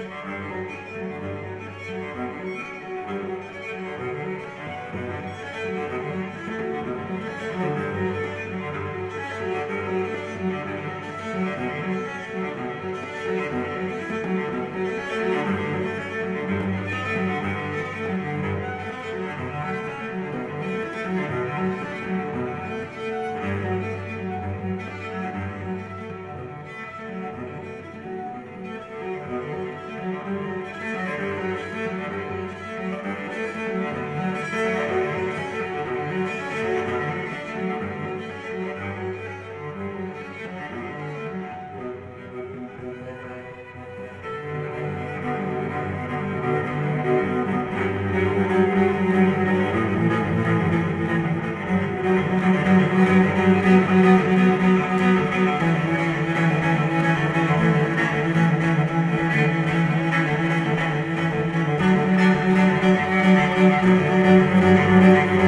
Thank you.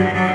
Amen.